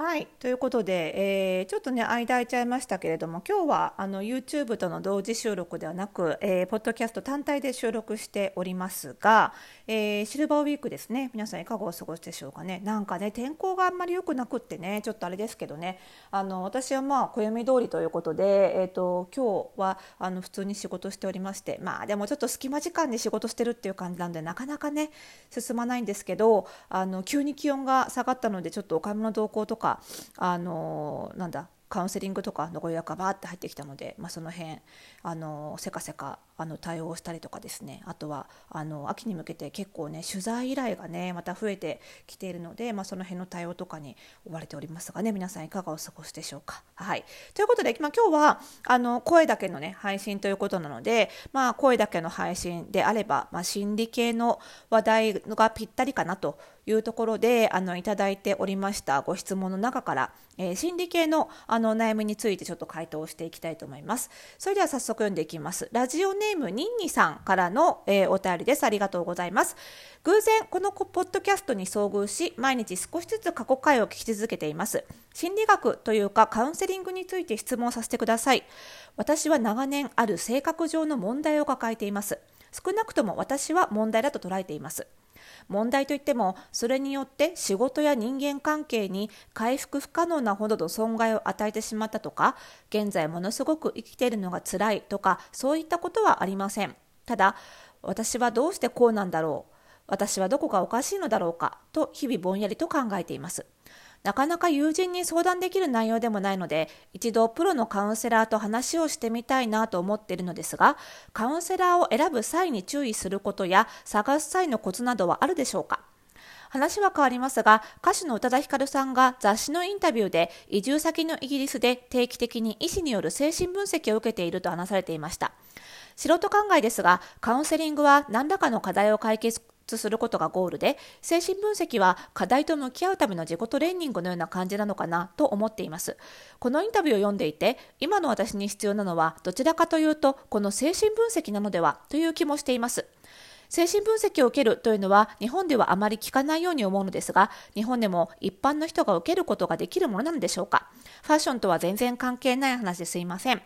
はいということで、えー、ちょっとね間空いちゃいましたけれども今日はあの YouTube との同時収録ではなく、えー、ポッドキャスト単体で収録しておりますが、えー、シルバーウィークですね。皆さんいかがお過ごしでしょうかね。なんかね天候があんまり良くなくってねちょっとあれですけどね。あの私はまあ暦通りということで、えーと、今日はあの普通に仕事しておりましてまあでもちょっと隙間時間に仕事してるっていう感じなんでなかなかね進まないんですけどあの急に気温が下がったのでちょっとお買い物同行とかかあのなんだカウンセリングとかのご予約がバーって入ってきたので、まあ、その辺あのせかせかあの対応したりとかですねあとはあの秋に向けて結構ね取材依頼がねまた増えてきているので、まあ、その辺の対応とかに追われておりますがね皆さんいかがお過ごしでしょうか？はい、ということで、まあ、今日はあの声だけのね配信ということなので、まあ、声だけの配信であれば、まあ、心理系の話題がぴったりかなというところであのいただいておりましたご質問の中から、えー、心理系のあの悩みについてちょっと回答していきたいと思います。それでは早速読んでいきます。ラジオネームニンニさんからの、えー、お便りです。ありがとうございます。偶然このポッドキャストに遭遇し、毎日少しずつ過去回を聞き続けています。心理学というかカウンセリングについて質問させてください。私は長年ある性格上の問題を抱えています。少なくとも私は問題だと捉えています。問題といってもそれによって仕事や人間関係に回復不可能なほどの損害を与えてしまったとか現在ものすごく生きているのが辛いとかそういったことはありません。ただ私はどうしてこうなんだろう。私はどこがおかしいのだろうかと日々ぼんやりと考えています。なかなか友人に相談できる内容でもないので、一度プロのカウンセラーと話をしてみたいなと思っているのですが、カウンセラーを選ぶ際に注意することや探す際のコツなどはあるでしょうか？話は変わりますが、歌手の宇多田ヒカルさんが雑誌のインタビューで移住先のイギリスで定期的に医師による精神分析を受けていると話されていました。素人考えですが、カウンセリングは何らかの課題を解決することがゴールで精神分析は課題と向き合うための自己トレーニングのような感じなのかなと思っています。このインタビューを読んでいて今の私に必要なのはどちらかというとこの精神分析なのではという気もしています。精神分析を受けるというのは日本ではあまり聞かないように思うのですが日本でも一般の人が受けることができるものなのでしょうか。ファッションとは全然関係ない話ですいません。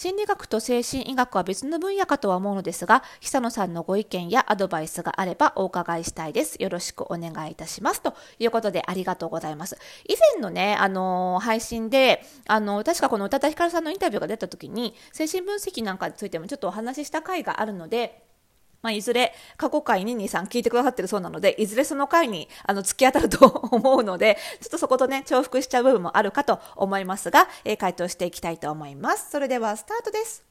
心理学と精神医学は別の分野かとは思うのですが、久野さんのご意見やアドバイスがあればお伺いしたいです。よろしくお願いいたします。ということでありがとうございます。以前のね、あのー、配信で、あのー、確かこの宇多田ヒカルさんのインタビューが出た時に、精神分析なんかについてもちょっとお話しした回があるので、まあ、いずれ過去回に2、3聞いてくださってるそうなので、いずれその回にあの突き当たると思うので、ちょっとそことね、重複しちゃう部分もあるかと思いますが、えー、回答していきたいと思います。それではスタートです。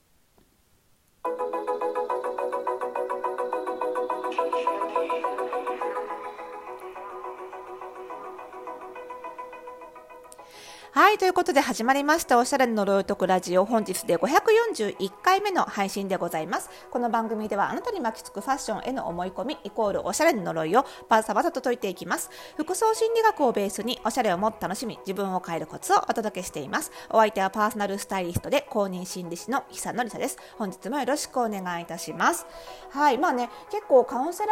はい、ということで始まりました、おしゃれの呪いとくラジオ。本日で541回目の配信でございます。この番組ではあなたに巻きつくファッションへの思い込み、イコールおしゃれの呪いをバサバサと解いていきます。服装心理学をベースにおしゃれをもっと楽しみ、自分を変えるコツをお届けしています。お相手はパーソナルスタイリストで公認心理師の久野里沙です。本日もよろしくお願いいたします。はい、まあね、結構カウンセラ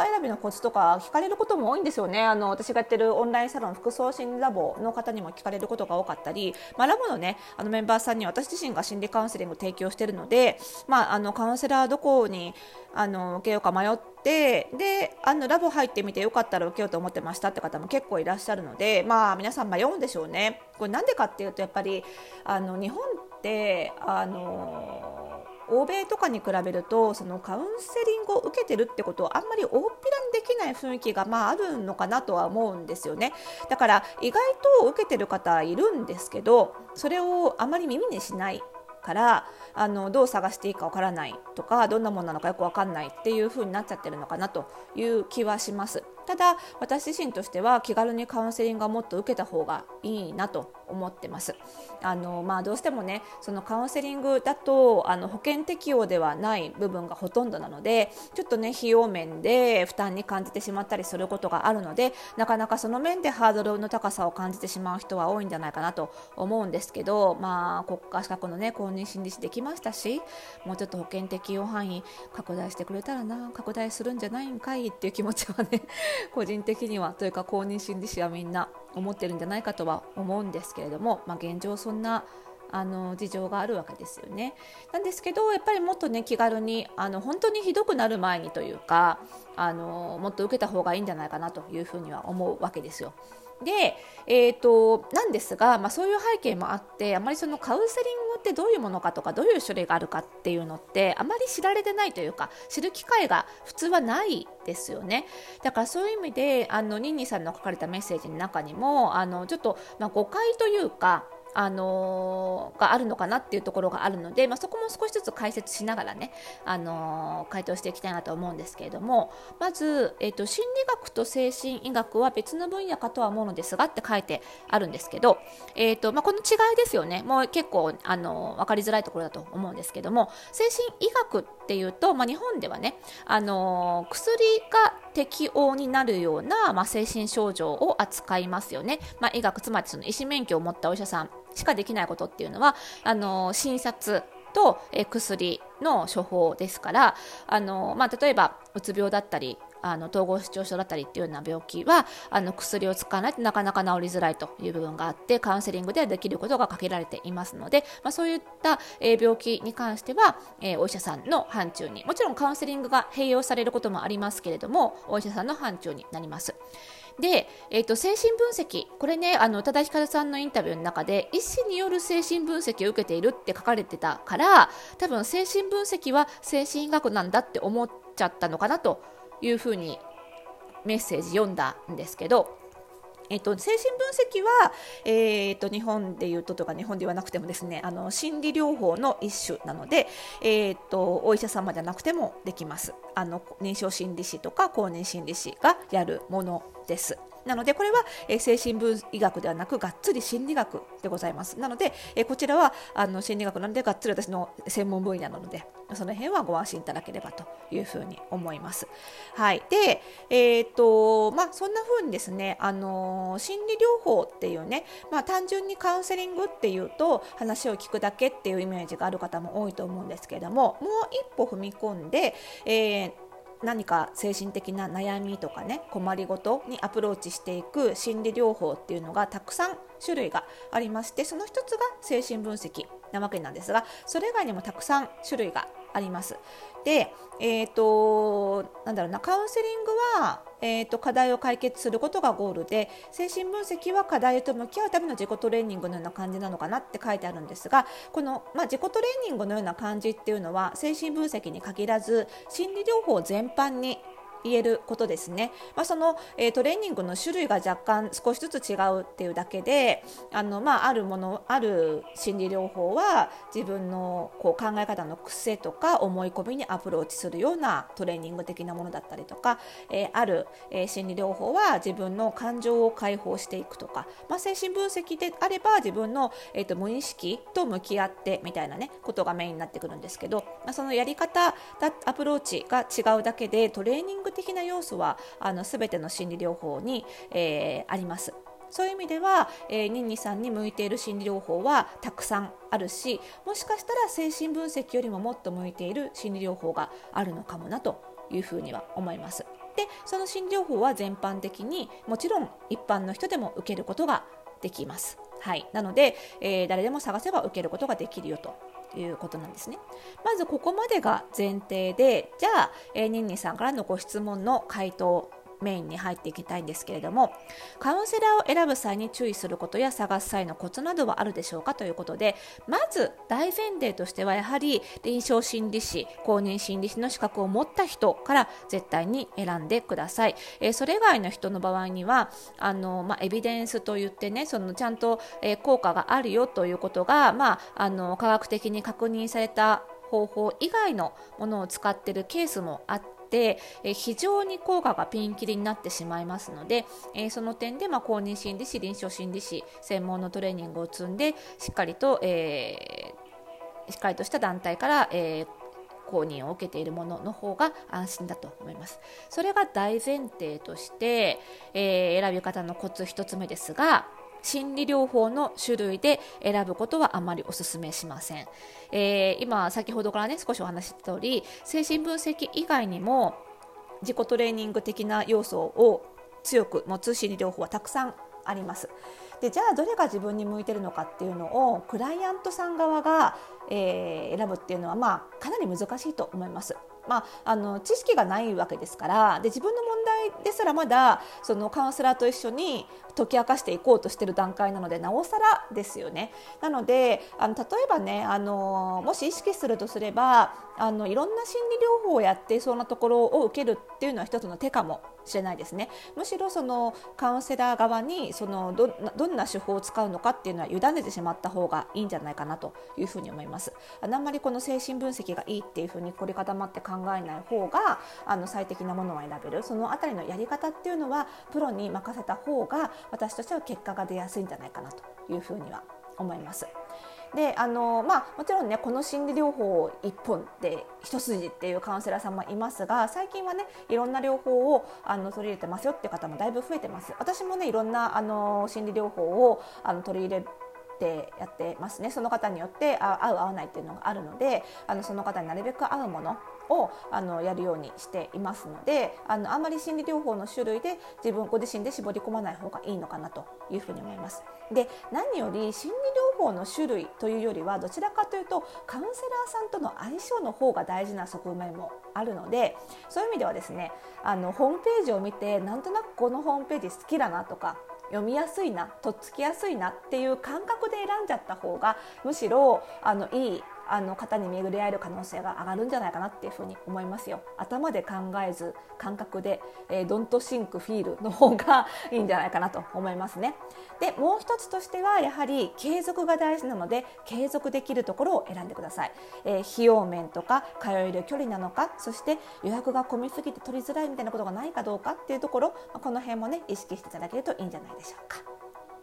ー選びのコツとか聞かれることも多いんですよね。あの、私がやってるオンラインサロン服装心理ラボの方にも聞かれることことが多かったり、まあ、ラボのねあのメンバーさんに私自身が心理カウンセリングを提供しているので、まあ、あのカウンセラーどこにあの受けようか迷ってであのラボ入ってみてよかったら受けようと思ってましたって方も結構いらっしゃるので、まあ、皆さん迷うんでしょうね。これなんでかっていうとやっぱりあの日本ってあの欧米とかに比べるとそのカウンセリングを受けてるってことをあんまり大っぴらにできない雰囲気がまああるのかなとは思うんですよねだから意外と受けてる方いるんですけどそれをあまり耳にしないからあのどう探していいかわからないとかどんなものなのかよくわかんないっていう風になっちゃってるのかなという気はします。ただ私自身としては気軽にカウンセリングをもっと受けた方がいいなと思ってます。あのまあ、どうしてもねそのカウンセリングだとあの保険適用ではない部分がほとんどなのでちょっとね費用面で負担に感じてしまったりすることがあるのでなかなかその面でハードルの高さを感じてしまう人は多いんじゃないかなと思うんですけど、まあ、国家資格の、ね、公認心理師できましたしもうちょっと保険適用範囲拡大してくれたらな拡大するんじゃないんかいっていう気持ちはね 個人的にはというか公認心理師はみんな思ってるんじゃないかとは思うんですけれども、まあ、現状そんなあの事情があるわけですよね。なんですけどやっぱりもっとね気軽にあの本当にひどくなる前にというかあのもっと受けた方がいいんじゃないかなというふうには思うわけですよ。で、えーと、なんですが、まあ、そういう背景もあってあまりそのカウンセリングってどういうものかとかどういう種類があるかっていうのってあまり知られてないというか知る機会が普通はないですよね。だからそういう意味であのニンニさんの書かれたメッセージの中にもあのちょっと、まあ、誤解というかあのー、があるのかなっていうところがあるので、まあ、そこも少しずつ解説しながらね、あのー、回答していきたいなと思うんですけれどもまず、えーと、心理学と精神医学は別の分野かとは思うのですがって書いてあるんですけど、えーとまあ、この違いですよね。もう結構、あのー、分かりづらいところだと思うんですけども精神医学っていうと、まあ、日本ではね、あの薬が適応になるような、ま精神症状を扱いますよね、ま医学つまりその医師免許を持ったお医者さんしかできないことっていうのはあの診察と、え薬の処方ですからあの、まあ、例えばうつ病だったりあの統合失調症だったりっていうような病気はあの薬を使わないとなかなか治りづらいという部分があってカウンセリングではできることが限られていますので、まあ、そういった、えー、病気に関しては、えー、お医者さんの範疇にもちろんカウンセリングが併用されることもありますけれどもお医者さんの範疇になります。で、えーと、精神分析これねあの宇多田ヒカルさんのインタビューの中で医師による精神分析を受けているって書かれてたから多分精神分析は精神医学なんだって思っちゃったのかなというふうにメッセージ読んだんですけどえっと、精神分析は、えー、っと日本でいうととか日本ではなくてもですねあの心理療法の一種なので、えー、っとお医者様じゃなくてもできますあの臨床心理士とか公認心理士がやるものです。なのでこれは、え精神分医学ではなくがっつり心理学でございますなので、えこちらはあの心理学なのでがっつり私の専門分野なのでその辺はご安心いただければというふうに思います。はい、で、えーとまあ、そんな風にですね、あの心理療法っていうね、まあ、単純にカウンセリングっていうと話を聞くだけっていうイメージがある方も多いと思うんですけれどももう一歩踏み込んで、えー何か精神的な悩みとかね困りごとにアプローチしていく心理療法っていうのがたくさん種類がありましてその一つが精神分析なわけなんですがそれ以外にもたくさん種類があります。で、えーと、なんだろうなカウンセリングは、えーと、課題を解決することがゴールで精神分析は課題と向き合うための自己トレーニングのような感じなのかなって書いてあるんですがこの、まあ、自己トレーニングのような感じっていうのは精神分析に限らず心理療法全般に言えることですね、まあ、その、えー、トレーニングの種類が若干少しずつ違うっていうだけであの、まあ、あるものある心理療法は自分のこう考え方の癖とか思い込みにアプローチするようなトレーニング的なものだったりとか、えー、ある、えー、心理療法は自分の感情を解放していくとか、まあ、精神分析であれば自分の、えーと、無意識と向き合ってみたいなねことがメインになってくるんですけど、まあ、そのやり方アプローチが違うだけでトレーニング的な要素はあの全ての心理療法に、えー、あります。そういう意味では、えー、ニンニさんに向いている心理療法はたくさんあるしもしかしたら精神分析よりももっと向いている心理療法があるのかもなというふうには思います。でその心理療法は全般的にもちろん一般の人でも受けることができます。はい、なので、えー、誰でも探せば受けることができるよということなんですね。まずここまでが前提でじゃあ、え、ニンニさんからのご質問の回答メインに入っていきたいんですけれどもカウンセラーを選ぶ際に注意することや探す際のコツなどはあるでしょうかということでまず大前提としてはやはり臨床心理士公認心理師の資格を持った人から絶対に選んでください、えー、それ以外の人の場合にはあの、まあ、エビデンスといってねそのちゃんと、えー、効果があるよということが、まあ、あの科学的に確認された方法以外のものを使っているケースもあって、え非常に効果がピンキリになってしまいますので、えその点で、まあ、公認心理師臨床心理師専門のトレーニングを積んでしっかりと、えー、しっかりとした団体から、えー公認を受けているものの方が安心だと思います。それが大前提として、えー、選び方のコツ1つ目ですが、心理療法の種類で選ぶことはあまりお勧めしません、えー、今先ほどからね少しお話しした通り精神分析以外にも自己トレーニング的な要素を強く持つ心理療法はたくさんあります。でじゃあどれが自分に向いてるのかっていうのをクライアントさん側が、えー、選ぶっていうのはまあかなり難しいと思います。まあ、あの知識がないわけですからで自分の問題ですらまだそのカウンセラーと一緒に解き明かしていこうとしている段階なのでなおさらですよね。なのであの例えばねあのもし意識するとすればあのいろんな心理療法をやっていそうなところを受けるっていうのは一つの手かもしれないですね。むしろそのカウンセラー側にそのどどんな手法を使うのかっていうのは委ねてしまった方がいいんじゃないかなというふうに思います。あんまりこの精神分析がいいっていうふうに凝り固まって考えない方があの最適なものを選べる。そのあたりのやり方っていうのはプロに任せた方が私としては結果が出やすいんじゃないかなというふうには思います。であのまあ、もちろんねこの心理療法一本で一筋っていうカウンセラーさんもいますが最近はねいろんな療法をあの取り入れてますよっていう方もだいぶ増えてます。私もねいろんなあの心理療法をあの取り入れてやってますね。その方によって合う合わないっていうのがあるのであのその方になるべく合うものをあのやるようにしていますのであのあんまり心理療法の種類で自分ご自身で絞り込まない方がいいのかなというふうに思います。で何より心理療法の種類というよりはどちらかというとカウンセラーさんとの相性の方が大事な側面もあるのでそういう意味ではですねあのホームページを見てなんとなくこのホームページ好きだなとか読みやすいなとっつきやすいなっていう感覚で選んじゃった方がむしろあのいいあの方に巡り合える可能性が上がるんじゃないかなっていうふうに思いますよ。頭で考えず感覚で、えー、ドントシンクフィールの方がいいんじゃないかなと思いますね。でもう一つとしてはやはり継続が大事なので継続できるところを選んでください、えー、費用面とか通える距離なのかそして予約が混みすぎて取りづらいみたいなことがないかどうかっていうところこの辺もね意識していただけるといいんじゃないでしょうか。